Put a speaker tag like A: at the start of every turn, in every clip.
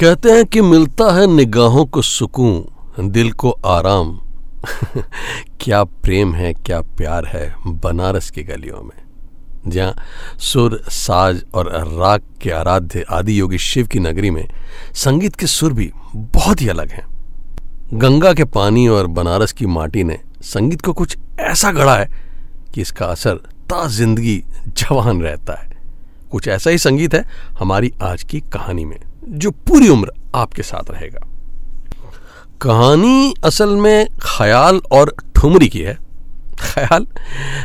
A: कहते हैं कि मिलता है निगाहों को सुकून, दिल को आराम। क्या प्रेम है, क्या प्यार है बनारस की गलियों में। जहाँ सुर, साज और राग के आराध्य आदि योगी शिव की नगरी में संगीत के सुर भी बहुत ही अलग हैं। गंगा के पानी और बनारस की माटी ने संगीत को कुछ ऐसा गढ़ा है कि इसका असर ता ज़िंदगी जवान रहता है। कुछ ऐसा ही संगीत है हमारी आज की कहानी में। जो पूरी उम्र आपके साथ रहेगा। कहानी असल में ख्याल और ठुमरी की है। ख्याल,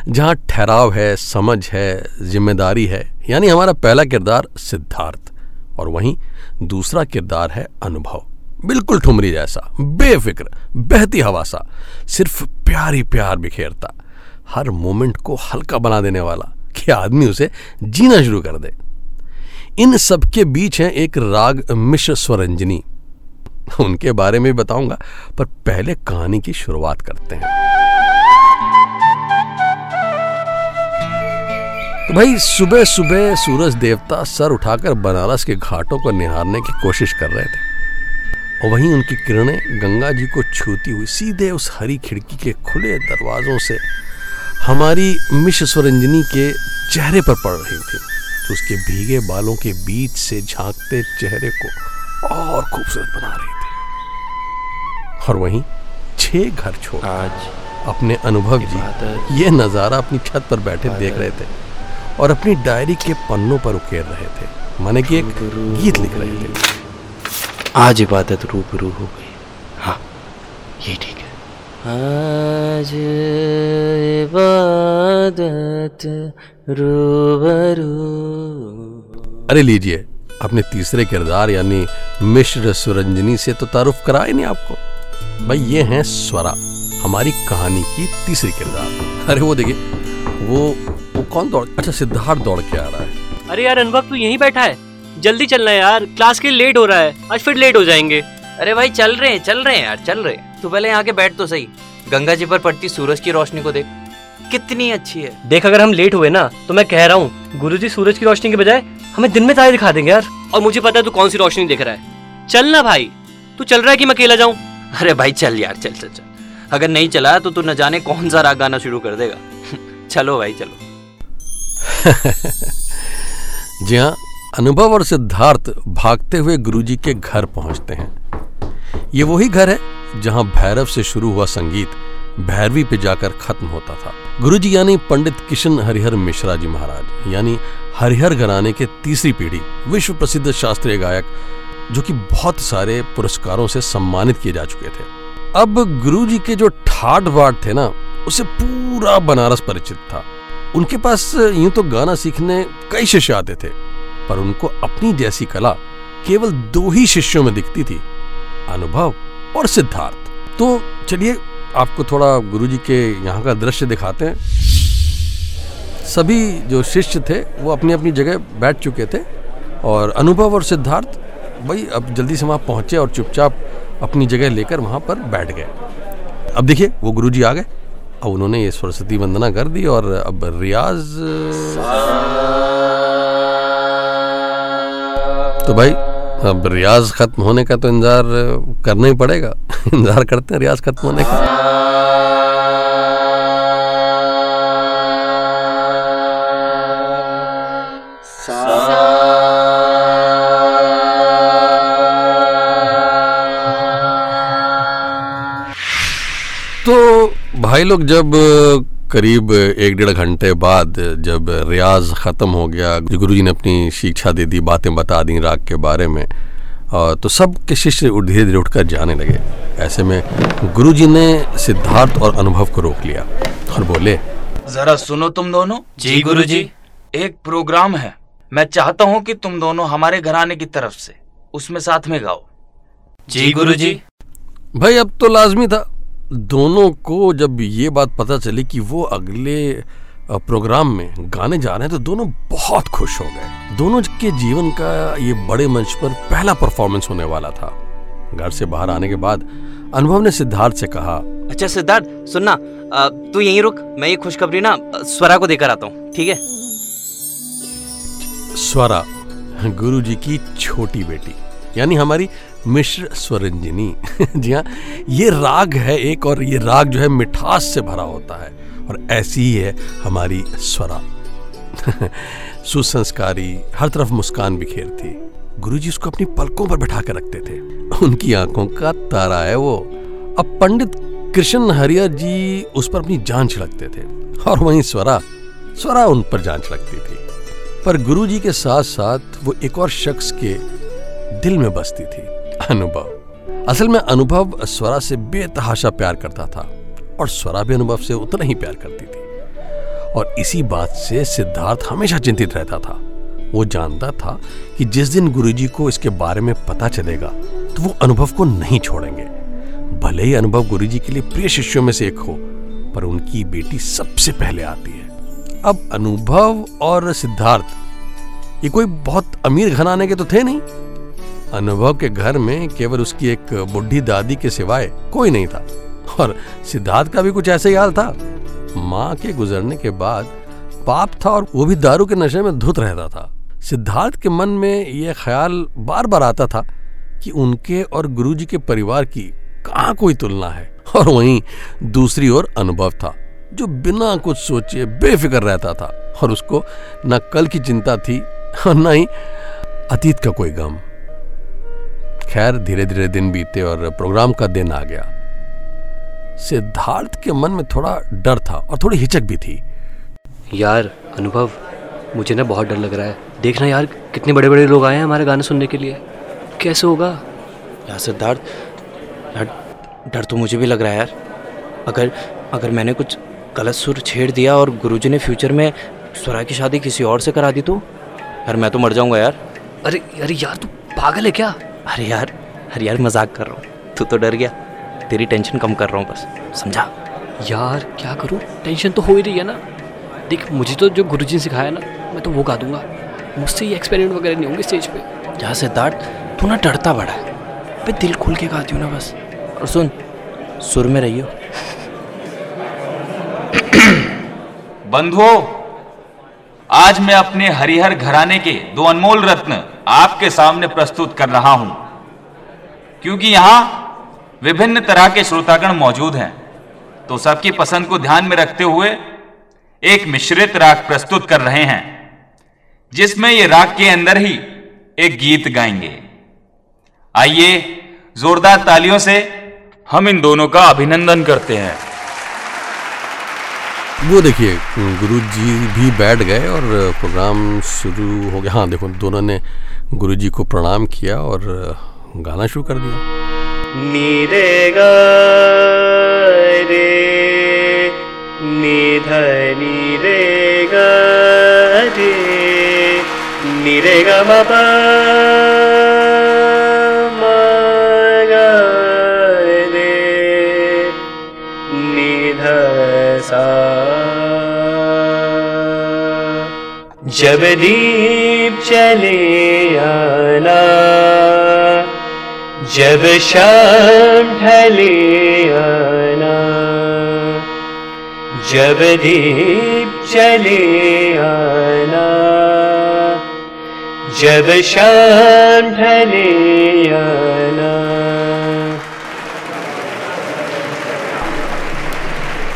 A: जहाँ ठहराव है, समझ है, ज़िम्मेदारी है, यानी हमारा पहला किरदार सिद्धार्थ, और वहीं दूसरा किरदार है अनुभव। बिल्कुल ठुमरी जैसा, बेफिक्र, बहती हवा सा, सिर्फ़ प्यार ही प्यार बिखेरता, हर मोमेंट को हल्का बना देने वाला, कि आदमी उसे जीना शुरू कर दे। इन सबके बीच है एक राग मिश्र स्वरंजनी उनके बारे में बताऊँगा, पर पहले कहानी की शुरुआत करते हैं। तो भाई सुबह सुबह सूरज देवता सर उठाकर बनारस के घाटों को निहारने की कोशिश कर रहे थे। और वहीं उनकी किरणें गंगा जी को छूती हुई सीधे उस हरी खिड़की के खुले दरवाजों से हमारी मिश्र स्वरंजनी के चेहरे पर पड़ रही थी। उसके भीगे बालों के बीच से झांकते चेहरे को और खूबसूरत बना रही थी। और वहीं छह घर छोड़
B: आज
A: अपने अनुभव जी ये नज़ारा अपनी छत पर बैठे देख रहे थे और अपनी डायरी के पन्नों पर उकेर रहे थे। माने कि एक गीत लिख रहे थे।
B: आज इबादत रूबरू हो गई। हाँ ये ठीक आज इबादत रूबरू।
A: अरे लीजिए अपने तीसरे किरदार यानी मिश्र सुरंजनी से तो तारुफ कराए नहीं आपको? भाई ये हैं स्वरा हमारी कहानी की तीसरी किरदार। अरे वो देखिए वो वो कौन दौड़ अच्छा सिद्धार्थ दौड़ के आ रहा है।
C: अरे यार अनुभव तू यहीं बैठा है? जल्दी चलना है यार क्लास के लिए लेट हो रहा है आज फिर लेट हो जाएँगे।
D: अरे भाई चल रहे हैं चल रहे हैं यार चल रहे हैं। तू पहले यहाँ के बैठ तो सही। गंगा जी पर पड़ती सूरज की रोशनी को देख। कितनी अच्छी है।
C: देख अगर हम लेट हुए ना तो मैं कह रहा हूँ गुरुजी सूरज की रोशनी के बजाय हमें दिन में तारे दिखा देंगे यार। और मुझे पता है तू कौन सी रोशनी देख रहा है। चल ना भाई तू चल रहा है कि मैं अकेला जाऊँ?
D: अरे भाई चल यार चल चल चल। अगर नहीं चला तो तू न जाने कौन सा राग गाना शुरू कर देगा। चलो भाई चलो।
A: जी हाँ अनुभव और सिद्धार्थ भागते हुए गुरुजी के घर पहुँचते हैं। ये वही घर है जहाँ भैरव से शुरू हुआ संगीत भैरवी पे जाकर खत्म होता था। गुरुजी यानी पंडित किशन हरिहर मिश्रा जी महाराज, यानी हरिहर घराने के तीसरी पीढ़ी, विश्व प्रसिद्ध शास्त्रीय गायक, जो कि बहुत सारे पुरस्कारों से सम्मानित किए जा चुके थे। अब गुरुजी के जो ठाट बाट थे ना, उसे पूरा बनारस परिचित था। उनके पास यूँ तो गाना सीखने कई शिष्य आते थे, पर उनको अपनी जैसी कला केवल दो ही शिष्यों में दिखती थी। अनुभव? और सिद्धार्थ। तो चलिए आपको थोड़ा गुरुजी के यहाँ का दृश्य दिखाते हैं। सभी जो शिष्य थे वो अपनी अपनी जगह बैठ चुके थे और अनुभव और सिद्धार्थ भाई अब जल्दी से वहाँ पहुँचे और चुपचाप अपनी जगह लेकर वहाँ पर बैठ गए। अब देखिए वो गुरुजी आ गए। अब उन्होंने ये सरस्वती वंदना कर दी और अब रियाज तो भाई अब रियाज खत्म होने का तो इंतज़ार करना ही पड़ेगा। इंतज़ार करते हैं रियाज खत्म होने का। तो भाई लोग जब करीब एक डेढ़ घंटे बाद जब रियाज ख़त्म हो गया गुरु जी ने अपनी शिक्षा दे दी बातें बता दी राग के बारे में और तो सब के शिष्य धीरे धीरे उठकर जाने लगे। ऐसे में गुरु जी ने सिद्धार्थ और अनुभव को रोक लिया और बोले
E: जरा सुनो तुम दोनों।
D: जी गुरुजी
E: एक प्रोग्राम है। मैं चाहता हूँ कि तुम दोनों हमारे घराने की तरफ़ से उसमें साथ में गाओ।
D: जी गुरुजी
A: भाई अब तो लाजमी था। दोनों को जब ये बात पता चली कि वो अगले प्रोग्राम में गाने जा रहे हैं तो दोनों बहुत खुश हो गए। दोनों के जीवन का ये बड़े मंच पर पहला परफॉर्मेंस होने वाला था। घर से बाहर आने के बाद अनुभव ने सिद्धार्थ से कहा
D: अच्छा सिद्धार्थ सुनना तू यहीं रुक मैं ये खुशखबरी ना स्वरा को देकर आता हूँ ठीक है?
A: स्वरा गुरु जी की छोटी बेटी यानी हमारी मिश्र स्वरंजनी। जी हाँ ये राग है एक और ये राग जो है मिठास से भरा होता है और ऐसी ही है हमारी स्वरा। सुसंस्कारी, हर तरफ़ मुस्कान बिखेरती गुरुजी उसको अपनी पलकों पर बैठा कर रखते थे। उनकी आँखों का तारा है वो। अब पंडित कृष्ण हरियर जी उस पर अपनी जान छिड़कते थे और वहीं स्वरा स्वरा उन पर जान छिड़कती थी। पर गुरुजी के साथ साथ वो एक और शख्स के दिल में बसती थी। अनुभव। असल में अनुभव स्वरा से बेतहाशा प्यार करता था और स्वरा भी अनुभव से उतना ही प्यार करती थी। और इसी बात से सिद्धार्थ हमेशा चिंतित रहता था। वो जानता था कि जिस दिन गुरुजी को इसके बारे में पता चलेगा तो वो अनुभव को नहीं छोड़ेंगे। भले ही अनुभव गुरुजी के लिए प्रिय शिष्यों में से एक हो, पर उनकी बेटी सबसे पहले आती है। अब अनुभव और सिद्धार्थ, ये कोई बहुत अमीर घराने के तो थे नहीं? अनुभव के घर में केवल उसकी एक बुढ़ी दादी के सिवाय कोई नहीं था। और सिद्धार्थ का भी कुछ ऐसे ही हाल था। माँ के गुजरने के बाद पाप था और वो भी दारू के नशे में धुत रहता था। सिद्धार्थ के मन में यह ख्याल बार बार आता था कि उनके और गुरुजी के परिवार की कहाँ कोई तुलना है। और वहीं दूसरी ओर अनुभव था, जो बिना कुछ सोचे बेफिक्र रहता था। और उसको न कल की चिंता थी और न ही अतीत का कोई गम। खैर धीरे धीरे दिन बीते और प्रोग्राम का दिन आ गया। सिद्धार्थ के मन में थोड़ा डर था और थोड़ी हिचक भी थी।
C: यार अनुभव मुझे ना बहुत डर लग रहा है। देखना यार कितने बड़े बड़े लोग आए हैं हमारे गाने सुनने के लिए। कैसे होगा?
B: यार सिद्धार्थ यार डर तो मुझे भी लग रहा है यार। अगर अगर मैंने कुछ गलत सुर छेड़ दिया और गुरुजी ने फ्यूचर में स्वरा की शादी किसी और से करा दी तो? यार मैं तो मर जाऊँगा यार।
C: अरे अरे यार तू पागल है क्या?
B: अरे यार अरे यार मज़ाक कर रहा हूँ। तू तो डर गया। तेरी टेंशन कम कर रहा हूँ बस समझा?
C: यार क्या करूँ? टेंशन तो हो ही रही है ना। देख मुझे तो जो गुरुजी ने सिखाया ना मैं तो वो गा दूँगा। मुझसे ये एक्सपेरिमेंट वगैरह नहीं होंगे स्टेज पे।
B: यार सिद्धार्थ तू ना डरता बड़ा है। भाई दिल खुल के गाती हूँ ना बस। और सुन सुर में रहियो।
E: बंधुओं आज मैं अपने हरिहर घराने के दो अनमोल रत्न आपके सामने प्रस्तुत कर रहा हूँ, क्योंकि यहाँ विभिन्न तरह के श्रोतागण मौजूद हैं। तो सबकी पसंद को ध्यान में रखते हुए एक मिश्रित राग प्रस्तुत कर रहे हैं, जिसमें ये राग के अंदर ही एक गीत गाएँगे। आइए जोरदार तालियों से हम इन दोनों का अभिनंदन करते हैं।
A: वो देखिए गुरु जी भी बैठ गए और प्रोग्राम शुरू हो गया। हाँ देखो, दोनों ने गुरु जी को प्रणाम किया और गाना शुरू कर दिया।
C: नीरे ग निध नीरे ग निरे ग निध सा जब दीप चले आना, जब शाम ढले आना, जब दीप चले आना, जब शाम ढले आना।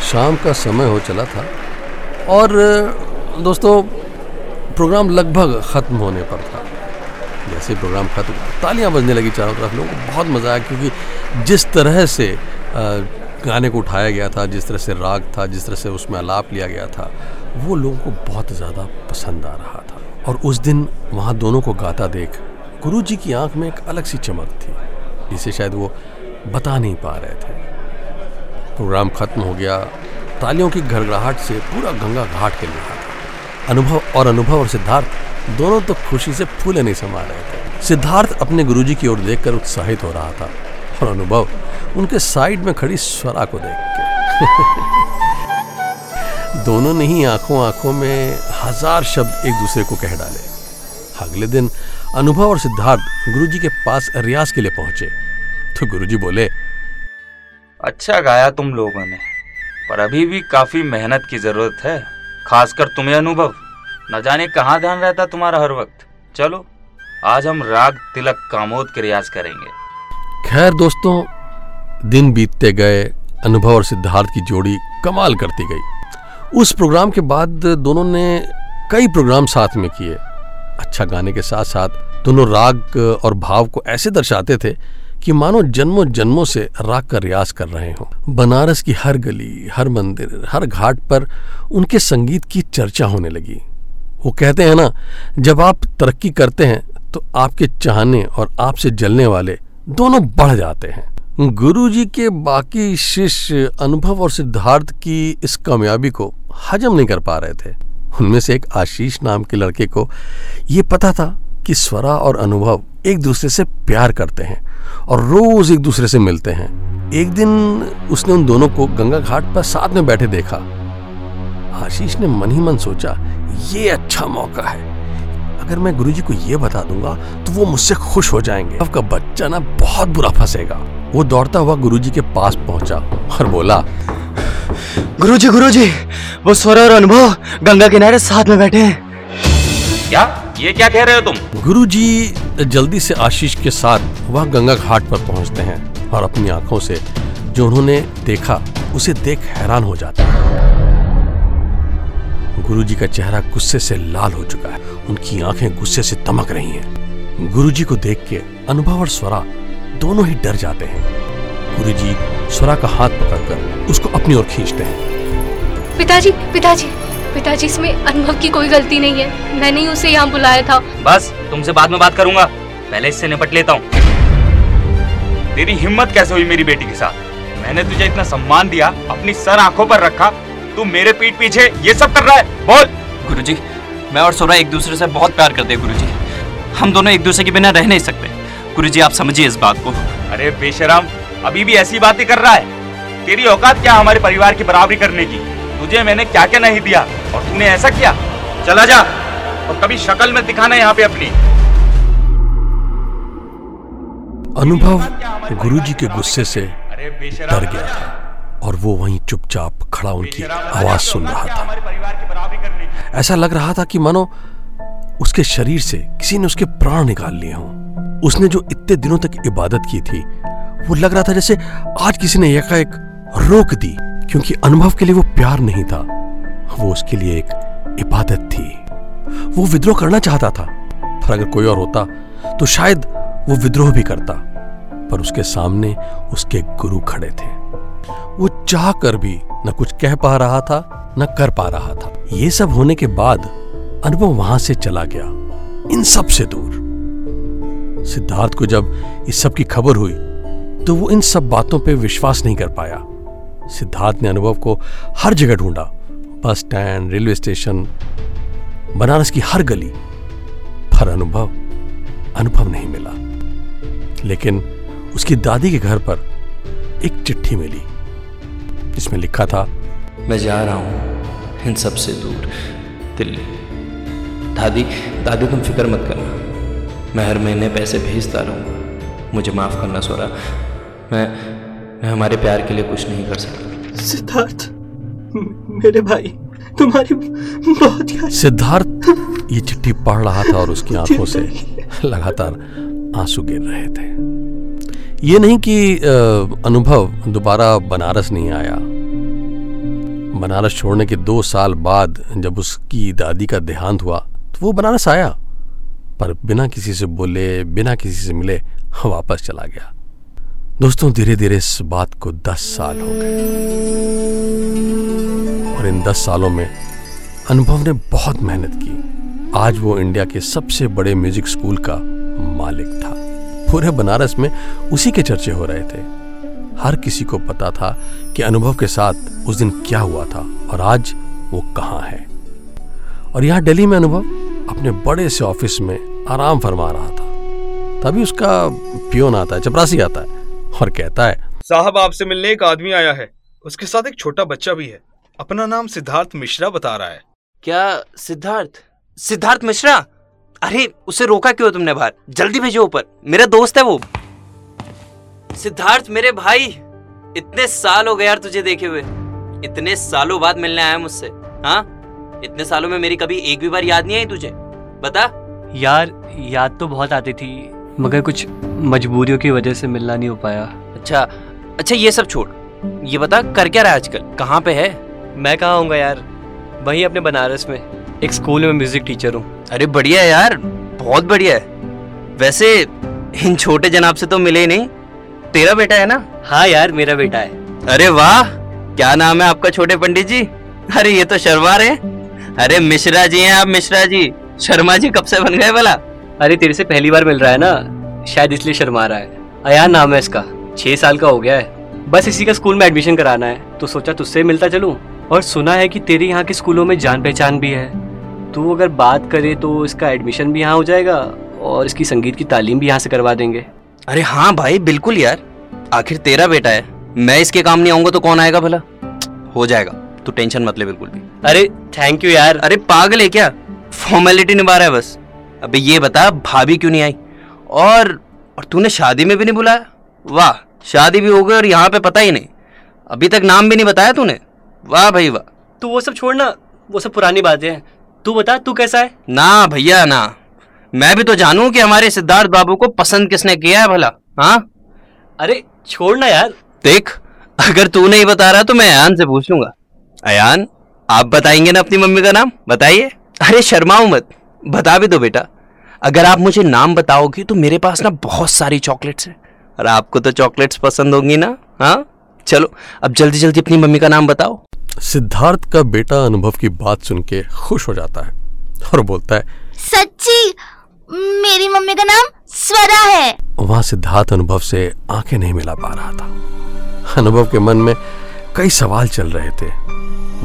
A: शाम का समय हो चला था। और, दोस्तों प्रोग्राम लगभग ख़त्म होने पर था। जैसे प्रोग्राम खत्म, तालियाँ बजने लगी चारों तरफ़, लोगों को बहुत मज़ा आया क्योंकि जिस तरह से गाने को उठाया गया था, जिस तरह से राग था, जिस तरह से उसमें आलाप लिया गया था, वो लोगों को बहुत ज़्यादा पसंद आ रहा था। और उस दिन वहाँ दोनों को गाता देख गुरु जी की आँख में एक अलग सी चमक थी, जिसे शायद वो बता नहीं पा रहे थे। प्रोग्राम खत्म हो गया, तालियों की घरघराहट से पूरा गंगा घाट रहा था अनुभव और अनुभव और सिद्धार्थ दोनों तो खुशी से फूले नहीं समा रहे थे। सिद्धार्थ अपने गुरुजी की ओर देखकर उत्साहित हो रहा था और अनुभव उनके साइड में खड़ी स्वरा को देख के। दोनों ने ही आँखों आँखों में हज़ार शब्द एक दूसरे को कह डाले। अगले दिन अनुभव और सिद्धार्थ गुरुजी के पास रियाज के लिए पहुँचे। तो गुरुजी बोले
E: अच्छा गाया तुम लोगों ने, पर अभी भी काफ़ी मेहनत की ज़रूरत है। खासकर तुम्हें अनुभव। न जाने कहाँ ध्यान रहता तुम्हारा हर वक्त। चलो, आज हम राग तिलक कामोद के रियाज करेंगे।
A: खैर दोस्तों, दिन बीतते गए, अनुभव और सिद्धार्थ की जोड़ी कमाल करती गई। उस प्रोग्राम के बाद दोनों ने कई प्रोग्राम साथ में किए। अच्छा गाने के साथ साथ दोनों राग और भाव को ऐसे दर्शाते थे कि मानो जन्मों जन्मों से राग का रियाज कर रहे हों। बनारस की हर गली, हर मंदिर, हर घाट पर उनके संगीत की चर्चा होने लगी। वो कहते हैं ना, जब आप तरक्की करते हैं तो आपके चाहने और आपसे जलने वाले दोनों बढ़ जाते हैं। गुरुजी के बाकी शिष्य अनुभव और सिद्धार्थ की इस कामयाबी को हजम नहीं कर पा रहे थे। उनमें से एक आशीष नाम के लड़के को ये पता था कि स्वरा और अनुभव एक दूसरे से प्यार करते हैं। और रोज एक दूसरे से मिलते हैं। एक दिन उसने उन दोनों को गंगा घाट पर साथ में बैठे देखा। आशीष ने मन ही मन सोचा ये अच्छा मौका है। अगर मैं गुरुजी को ये बता दूँगा तो वो मुझसे खुश हो जाएँगे। आपका बच्चा ना बहुत बुरा फंसेगा। वो दौड़ता हुआ गुरुजी के पास पहुँचा और बोला
B: गुरुजी गुरुजी वो स्वर और अनुभव गंगा किनारे साथ में बैठे हैं।
E: क्या? ये क्या कह रहे हो तुम?
A: गुरुजी जल्दी से आशीष के साथ वह गंगा घाट पर पहुँचते हैं और अपनी आँखों से जो उन्होंने देखा उसे देख हैरान हो जाते हैं। गुरुजी का चेहरा गुस्से से लाल हो चुका है। उनकी आँखें गुस्से से तमक रही हैं। गुरुजी को देख के अनुभव और स्वरा दोनों ही डर जाते हैं। गुरुजी स्वरा का हाथ पकड़कर उसको अपनी ओर खींचते हैं।
F: पिताजी पिताजी पिताजी इसमें अनुभव की कोई गलती नहीं है। मैंने ही उसे यहाँ बुलाया था।
E: बस तुमसे बाद में बात करूँगा। पहले इससे निपट लेता हूँ। तेरी हिम्मत कैसे हुई मेरी बेटी के साथ? मैंने तुझे इतना सम्मान दिया अपनी सर आँखों पर रखा तू मेरे पीठ पीछे ये सब कर रहा है। बोल।
D: गुरुजी मैं और सोरा एक दूसरे से बहुत प्यार करते हैं गुरुजी। हम दोनों एक दूसरे के बिना रह नहीं सकते। गुरुजी आप समझिए इस बात को।
E: अरे बेशरम अभी भी ऐसी बातें कर रहा है। तेरी औकात क्या हमारे परिवार की बराबरी करने की? तुझे मैंने क्या क्या नहीं दिया और तूने ऐसा किया? चला जा और कभी शक्ल में दिखाना यहाँ पे अपनी।
A: अनुभव गुरुजी के गुस्से से डर गया था और वो वहीं चुपचाप खड़ा उनकी आवाज़ सुन रहा था। ऐसा लग रहा था कि मानो उसके शरीर से किसी ने उसके प्राण निकाल लिए हों। उसने जो इतने दिनों तक इबादत की थी, वो लग रहा था जैसे आज किसी ने एकाएक रोक दी, क्योंकि अनुभव के लिए वो प्यार नहीं था। वो उसके लिए एक इबादत थी। वो विद्रोह करना चाहता था, पर अगर कोई और होता तो शायद वो विद्रोह भी करता। पर उसके सामने उसके गुरु खड़े थे। वो चाह कर भी न कुछ कह पा रहा था, न कर पा रहा था। ये सब होने के बाद अनुभव वहाँ से चला गया, इन सबसे दूर। सिद्धार्थ को जब इस सब की खबर हुई तो वो इन सब बातों पे विश्वास नहीं कर पाया। सिद्धार्थ ने अनुभव को हर जगह ढूंढा, bus stand, railway station, Banaras की हर गली, पर अनुभव अनुभव नहीं मिला। लेकिन उसकी दादी के घर पर एक चिट्ठी मिली। जिसमें लिखा था
B: मैं जा रहा हूँ इन सबसे दूर दिल्ली। दादी दादी तुम फ़िक्र मत करना। मैं हर महीने पैसे भेजता रहूँगा। मुझे माफ़ करना सोरा। मैं मैं हमारे प्यार के लिए कुछ नहीं कर सकता।
G: सिद्धार्थ मेरे भाई तुम्हारी बहुत याद
A: सिद्धार्थ ये चिट्ठी पढ़ रहा था और उसकी आँखों से लगातार आँसू गिर रहे थे। ये नहीं कि अनुभव दोबारा बनारस नहीं आया। बनारस छोड़ने के दो साल बाद जब उसकी दादी का देहांत हुआ तो वो बनारस आया। पर बिना किसी से बोले, बिना किसी से मिले, वापस चला गया। दोस्तों धीरे धीरे इस बात को दस साल हो गए। और इन दस सालों में अनुभव ने बहुत मेहनत की। आज वो इंडिया के सबसे बड़े म्यूज़िक स्कूल का मालिक था। पूरे बनारस में उसी के चर्चे हो रहे थे। हर किसी को पता था कि अनुभव के साथ उस दिन क्या हुआ था और आज वो कहाँ है। और यहाँ दिल्ली में अनुभव अपने बड़े से ऑफ़िस में आराम फरमा रहा था। तभी उसका पियोन आता है चपरासी आता है और कहता है
G: साहब आपसे मिलने एक आदमी आया है। उसके साथ एक छोटा बच्चा भी है। अपना नाम सिद्धार्थ मिश्रा बता रहा है।
D: क्या सिद्धार्थ? सिद्धार्थ मिश्रा? अरे उसे रोका क्यों तुमने बाहर? जल्दी भेजो ऊपर। मेरा दोस्त है वो। सिद्धार्थ मेरे भाई। इतने साल हो गए यार तुझे देखे हुए। इतने सालों बाद मिलने आया मुझसे। हाँ? इतने सालों में मेरी कभी एक भी बार याद नहीं आई तुझे? बता।
C: यार याद तो बहुत आती थी मगर कुछ मजबूरियों की वजह से मिलना नहीं हो पाया।
B: अच्छा अच्छा ये सब छोड़। ये बता कर क्या रहा है आजकल? कहाँ पे है?
C: मैं कहाँ हूँगा यार? वहीं अपने बनारस में। एक स्कूल में म्यूज़िक टीचर हूँ।
B: अरे बढ़िया है यार बहुत बढ़िया है। वैसे इन छोटे जनाब से तो मिले ही नहीं। तेरा बेटा है ना?
C: हाँ यार मेरा बेटा है।
B: अरे वाह क्या नाम है आपका छोटे पंडित जी? अरे ये तो शर्मा रहे अरे मिश्रा जी हैं आप मिश्रा जी। शर्मा जी कब से बन गए भला?
C: अरे तेरे से पहली बार मिल रहा है ना? शायद इसलिए शर्मा रहा है। अयान नाम है इसका। छह साल का हो गया है। बस इसी का स्कूल में एडमिशन कराना है। तो सोचा तुझसे मिलता चलूँ। और सुना है कि तेरे यहाँ के स्कूलों में जान पहचान भी है। तू अगर बात करे तो इसका एडमिशन भी यहाँ हो जाएगा और इसकी संगीत की तालीम भी यहाँ से करवा देंगे।
B: अरे हाँ भाई बिल्कुल यार। आखिर तेरा बेटा है। मैं इसके काम नहीं आऊँगा तो कौन आएगा भला? हो जाएगा। तू टेंशन मत ले बिल्कुल भी।
C: अरे थैंक यू यार।
B: अरे पागल है क्या? फॉर्मेलिटी निभा रहा है बस। अबे ये बता भाभी क्यों नहीं आई? और और तूने शादी में भी नहीं बुलाया? वाह शादी भी हो गई और यहाँ पे पता ही नहीं। अभी तक नाम भी नहीं बताया तूने? वाह भाई वाह।
C: तू वो सब छोड़ना वो सब पुरानी बातें हैं। तू बता तू कैसा है?
B: ना भैया ना। मैं भी तो जानूं कि हमारे सिद्धार्थ बाबू को पसंद किसने किया है भला हाँ?
C: अरे छोड़ना यार।
B: देख अगर तू नहीं बता रहा तो मैं अयान से पूछ लूँगा। अयान आप बताएँगे ना अपनी मम्मी का नाम? बताइए। अरे शर्माओ मत। बता भी दो बेटा। अगर आप मुझे नाम बताओगी तो मेरे पास ना बहुत सारी चॉकलेट्स हैं। और आपको तो चॉकलेट्स पसंद होंगी ना हाँ? चलो अब जल्दी जल्दी अपनी मम्मी का नाम बताओ।
A: सिद्धार्थ का बेटा अनुभव की बात सुन के खुश हो जाता है और बोलता है
H: सच्ची मेरी मम्मी का नाम स्वरा है।
A: वहाँ सिद्धार्थ अनुभव से आँखें नहीं मिला पा रहा था। अनुभव के मन में कई सवाल चल रहे थे।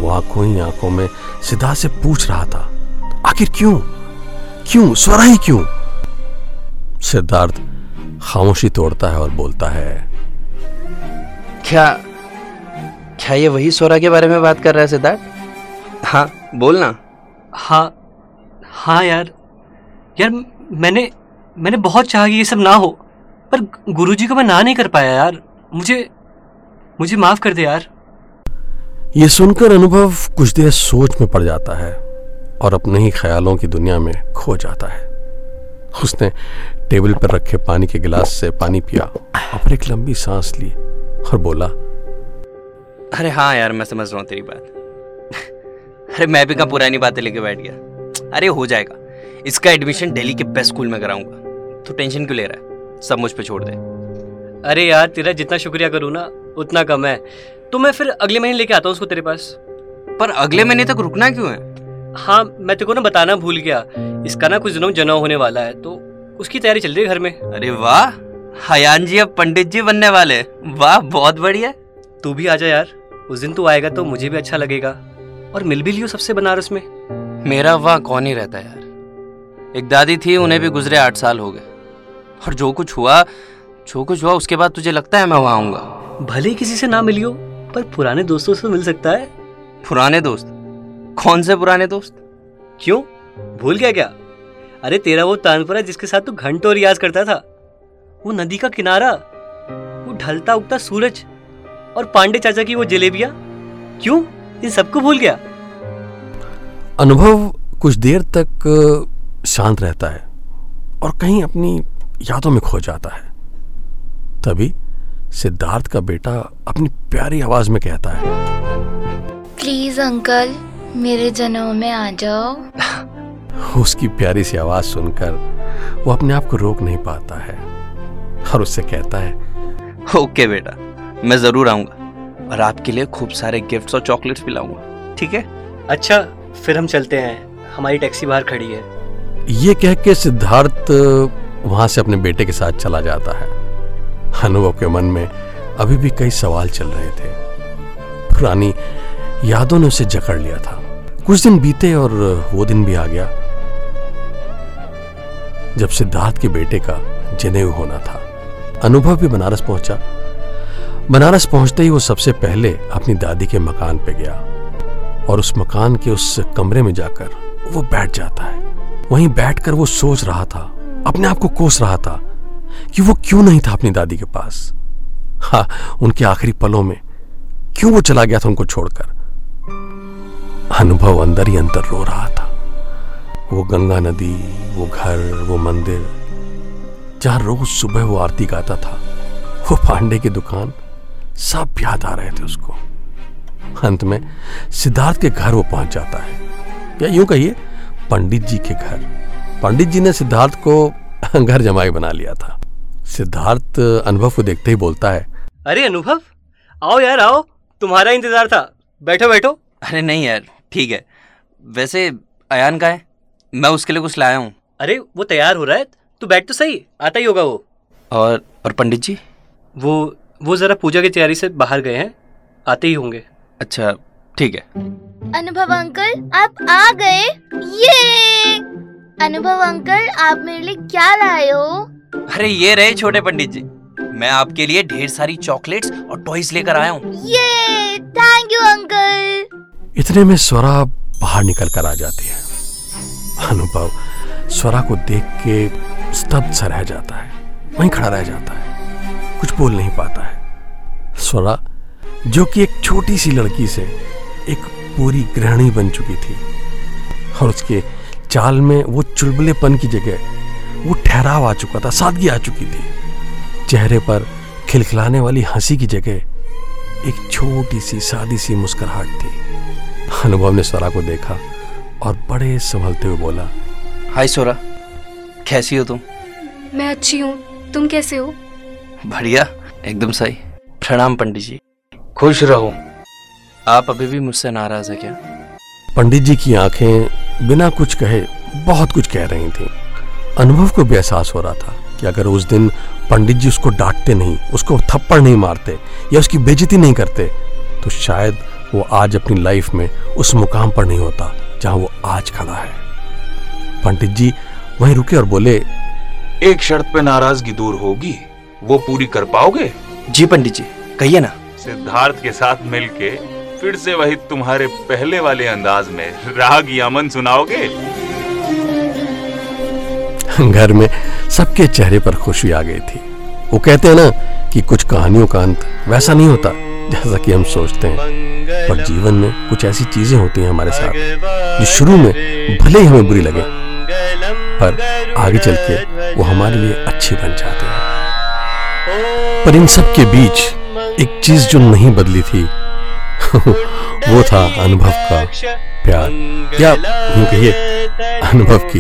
A: वो आँखों ही आँखों में सिद्धार्थ से पूछ रहा था आखिर क्यों? क्यों? स्वरा ही क्यों? सिद्धार्थ खामोशी तोड़ता है और बोलता है
B: क्या क्या ये वही सोरा के बारे में बात कर रहा है सिद्धार्थ? हाँ बोलना
C: हाँ हाँ यार। यार मैंने मैंने बहुत चाहा कि ये सब ना हो पर गुरुजी को मैं ना नहीं कर पाया यार। मुझे मुझे माफ़ कर दे यार।
A: ये सुनकर अनुभव कुछ देर सोच में पड़ जाता है और अपने ही ख्यालों की दुनिया में खो जाता है। उसने टेबल पर रखे पानी के गिलास से पानी पिया और एक लंबी सांस ली और बोला
B: अरे हाँ यार मैं समझ रहा हूँ तेरी बात। अरे मैं भी कहाँ पुरानी बातें लेके बैठ गया। अरे हो जाएगा। इसका एडमिशन दिल्ली के बेस्ट स्कूल में कराऊँगा। तो टेंशन क्यों ले रहा है? सब मुझ पे छोड़ दे।
C: अरे यार तेरा जितना शुक्रिया करूँ ना उतना कम है। तो मैं फिर अगले महीने लेके आता हूँ उसको तेरे पास।
B: पर अगले महीने तक रुकना क्यों है?
C: हाँ मैं तेरे को ना बताना भूल गया। इसका ना कुछ दिनों में जनेऊ होने वाला है तो उसकी तैयारी चल रही है घर में।
B: अरे वाह हयान जी अब पंडित जी बनने वाले वाह बहुत बढ़िया।
C: तू भी आ आजा यार। उस दिन तू आएगा तो मुझे भी अच्छा लगेगा। और मिल भी लियो सबसे बनारस में।
B: मेरा वहाँ कौन ही रहता यार। एक दादी थी उन्हें भी गुजरे आठ साल हो गए। और जो कुछ हुआ जो कुछ हुआ उसके बाद तुझे लगता है मैं वहाँ आऊँगा।
C: भले किसी से ना मिलियो पर पुराने दोस्तों से मिल सकता है।
B: पुराने दोस्त? कौन से पुराने दोस्त?
C: क्यों? भूल गया क्या? अरे तेरा वो तानपुरा जिसके साथ तू घंटों रियाज करता था। वो नदी का किनारा वो ढलता उगता सूरज। और पांडे चाचा की वो जलेबिया? क्यों? इन सबको भूल गया।
A: अनुभव कुछ देर तक शांत रहता है और कहीं अपनी यादों में खो जाता है। तभी सिद्धार्थ का बेटा अपनी प्यारी आवाज़ में कहता है।
H: प्लीज़ अंकल मेरे जन्म में आ जाओ।
A: उसकी प्यारी सी आवाज़ सुनकर वो अपने आप को रोक नहीं पाता है और उससे कहता है
B: ओके okay, बेटा। मैं ज़रूर आऊँगा और आपके लिए खूब सारे गिफ्ट्स और चॉकलेट्स भी लाऊँगा। ठीक है?
C: अच्छा फिर हम चलते हैं। हमारी टैक्सी बाहर खड़ी है।
A: ये कह के सिद्धार्थ वहाँ से अपने बेटे के साथ चला जाता है। अनुभव के मन में अभी भी कई सवाल चल रहे थे। पुरानी यादों ने उसे जकड़ लिया था। कुछ दिन बीते और वो दिन भी आ गया जब सिद्धार्थ के बेटे का जनेऊ होना था। अनुभव भी बनारस पहुँचा। बनारस पहुँचते ही वो सबसे पहले अपनी दादी के मकान पे गया और उस मकान के उस कमरे में जाकर वो बैठ जाता है। वहीं बैठकर वो सोच रहा था, अपने आप को कोस रहा था कि वो क्यों नहीं था अपनी दादी के पास। हाँ उनके आखिरी पलों में क्यों वो चला गया था उनको छोड़कर? अनुभव अंदर ही अंदर रो रहा था। वो गंगा नदी, वो घर, वो मंदिर, जहाँ रोज सुबह वो आरती गाता था, वो पांडे की दुकान सब याद आ रहे थे उसको। अंत में सिद्धार्थ के घर वो पहुँच जाता है। या यूँ कहिए पंडित जी के घर। पंडित जी ने सिद्धार्थ को घर जमाई बना लिया था। सिद्धार्थ अनुभव को देखते ही बोलता है
C: अरे अनुभव आओ यार आओ। तुम्हारा इंतज़ार था। बैठो बैठो।
D: अरे नहीं यार ठीक है। वैसे अयान का है? मैं उसके लिए कुछ लाया हूँ।
C: अरे वो तैयार हो रहा है। तू बैठ तो सही आता ही होगा वो।
B: और और पंडित जी?
C: वो वो जरा पूजा की तैयारी से बाहर गए हैं आते ही होंगे।
B: अच्छा ठीक है।
H: अनुभव अंकल आप आ गए। ये! अनुभव अंकल आप मेरे लिए क्या लाए हो?
D: अरे ये रहे छोटे पंडित जी। मैं आपके लिए ढेर सारी चॉकलेट्स और टॉयज लेकर आया हूँ।
H: ये! Thank you uncle.
A: इतने में स्वरा बाहर निकल कर आ जाती है। अनुभव स्वरा को देख के स्तब्ध सा रह जाता है। वहीं खड़ा रह जाता है। कुछ बोल नहीं पाता है। स्वरा जो कि एक छोटी सी लड़की से एक पूरी गृहिणी बन चुकी थी। और उसके चाल में वो चुलबुलेपन की जगह वो ठहराव आ चुका था सादगी आ चुकी थी। चेहरे पर खिलखिलाने वाली हँसी की जगह एक छोटी सी सादी सी मुस्कुराहट थी। अनुभव ने स्वरा को देखा और बड़े संभलते हुए बोला
B: हाय सोरा कैसी हो तुम?
F: मैं अच्छी हूँ। तुम कैसे हो?
B: बढ़िया एकदम सही। प्रणाम पंडित जी। खुश रहो। आप अभी भी मुझसे नाराज़ है क्या?
A: पंडित जी की आँखें बिना कुछ कहे बहुत कुछ कह रही थीं। अनुभव को भी एहसास हो रहा था कि अगर उस दिन पंडित जी उसको डांटते नहीं उसको थप्पड़ नहीं मारते या उसकी बेजती नहीं करते तो शायद वो आज अपनी लाइफ में उस मुकाम पर नहीं होता जहाँ वो आज खड़ा है। पंडित जी वहीं रुके और बोले
E: एक शर्त पे नाराज़गी दूर होगी वो पूरी कर पाओगे?
B: जी पंडित जी कहिए ना।
E: सिद्धार्थ के साथ मिलके फिर से वही तुम्हारे पहले वाले अंदाज में राग यामन सुनाओगे?
A: घर में सबके चेहरे पर खुशी आ गई थी। वो कहते हैं ना कि कुछ कहानियों का अंत वैसा नहीं होता जैसा कि हम सोचते हैं। पर जीवन में कुछ ऐसी चीज़ें होती हैं हमारे साथ जो शुरू में भले ही हमें बुरी लगे पर आगे चल के वो हमारे लिए अच्छी बन जाते हैं। पर इन सब के बीच एक चीज़ जो नहीं बदली थी, वो था अनुभव का प्यार। या कहिए, अनुभव की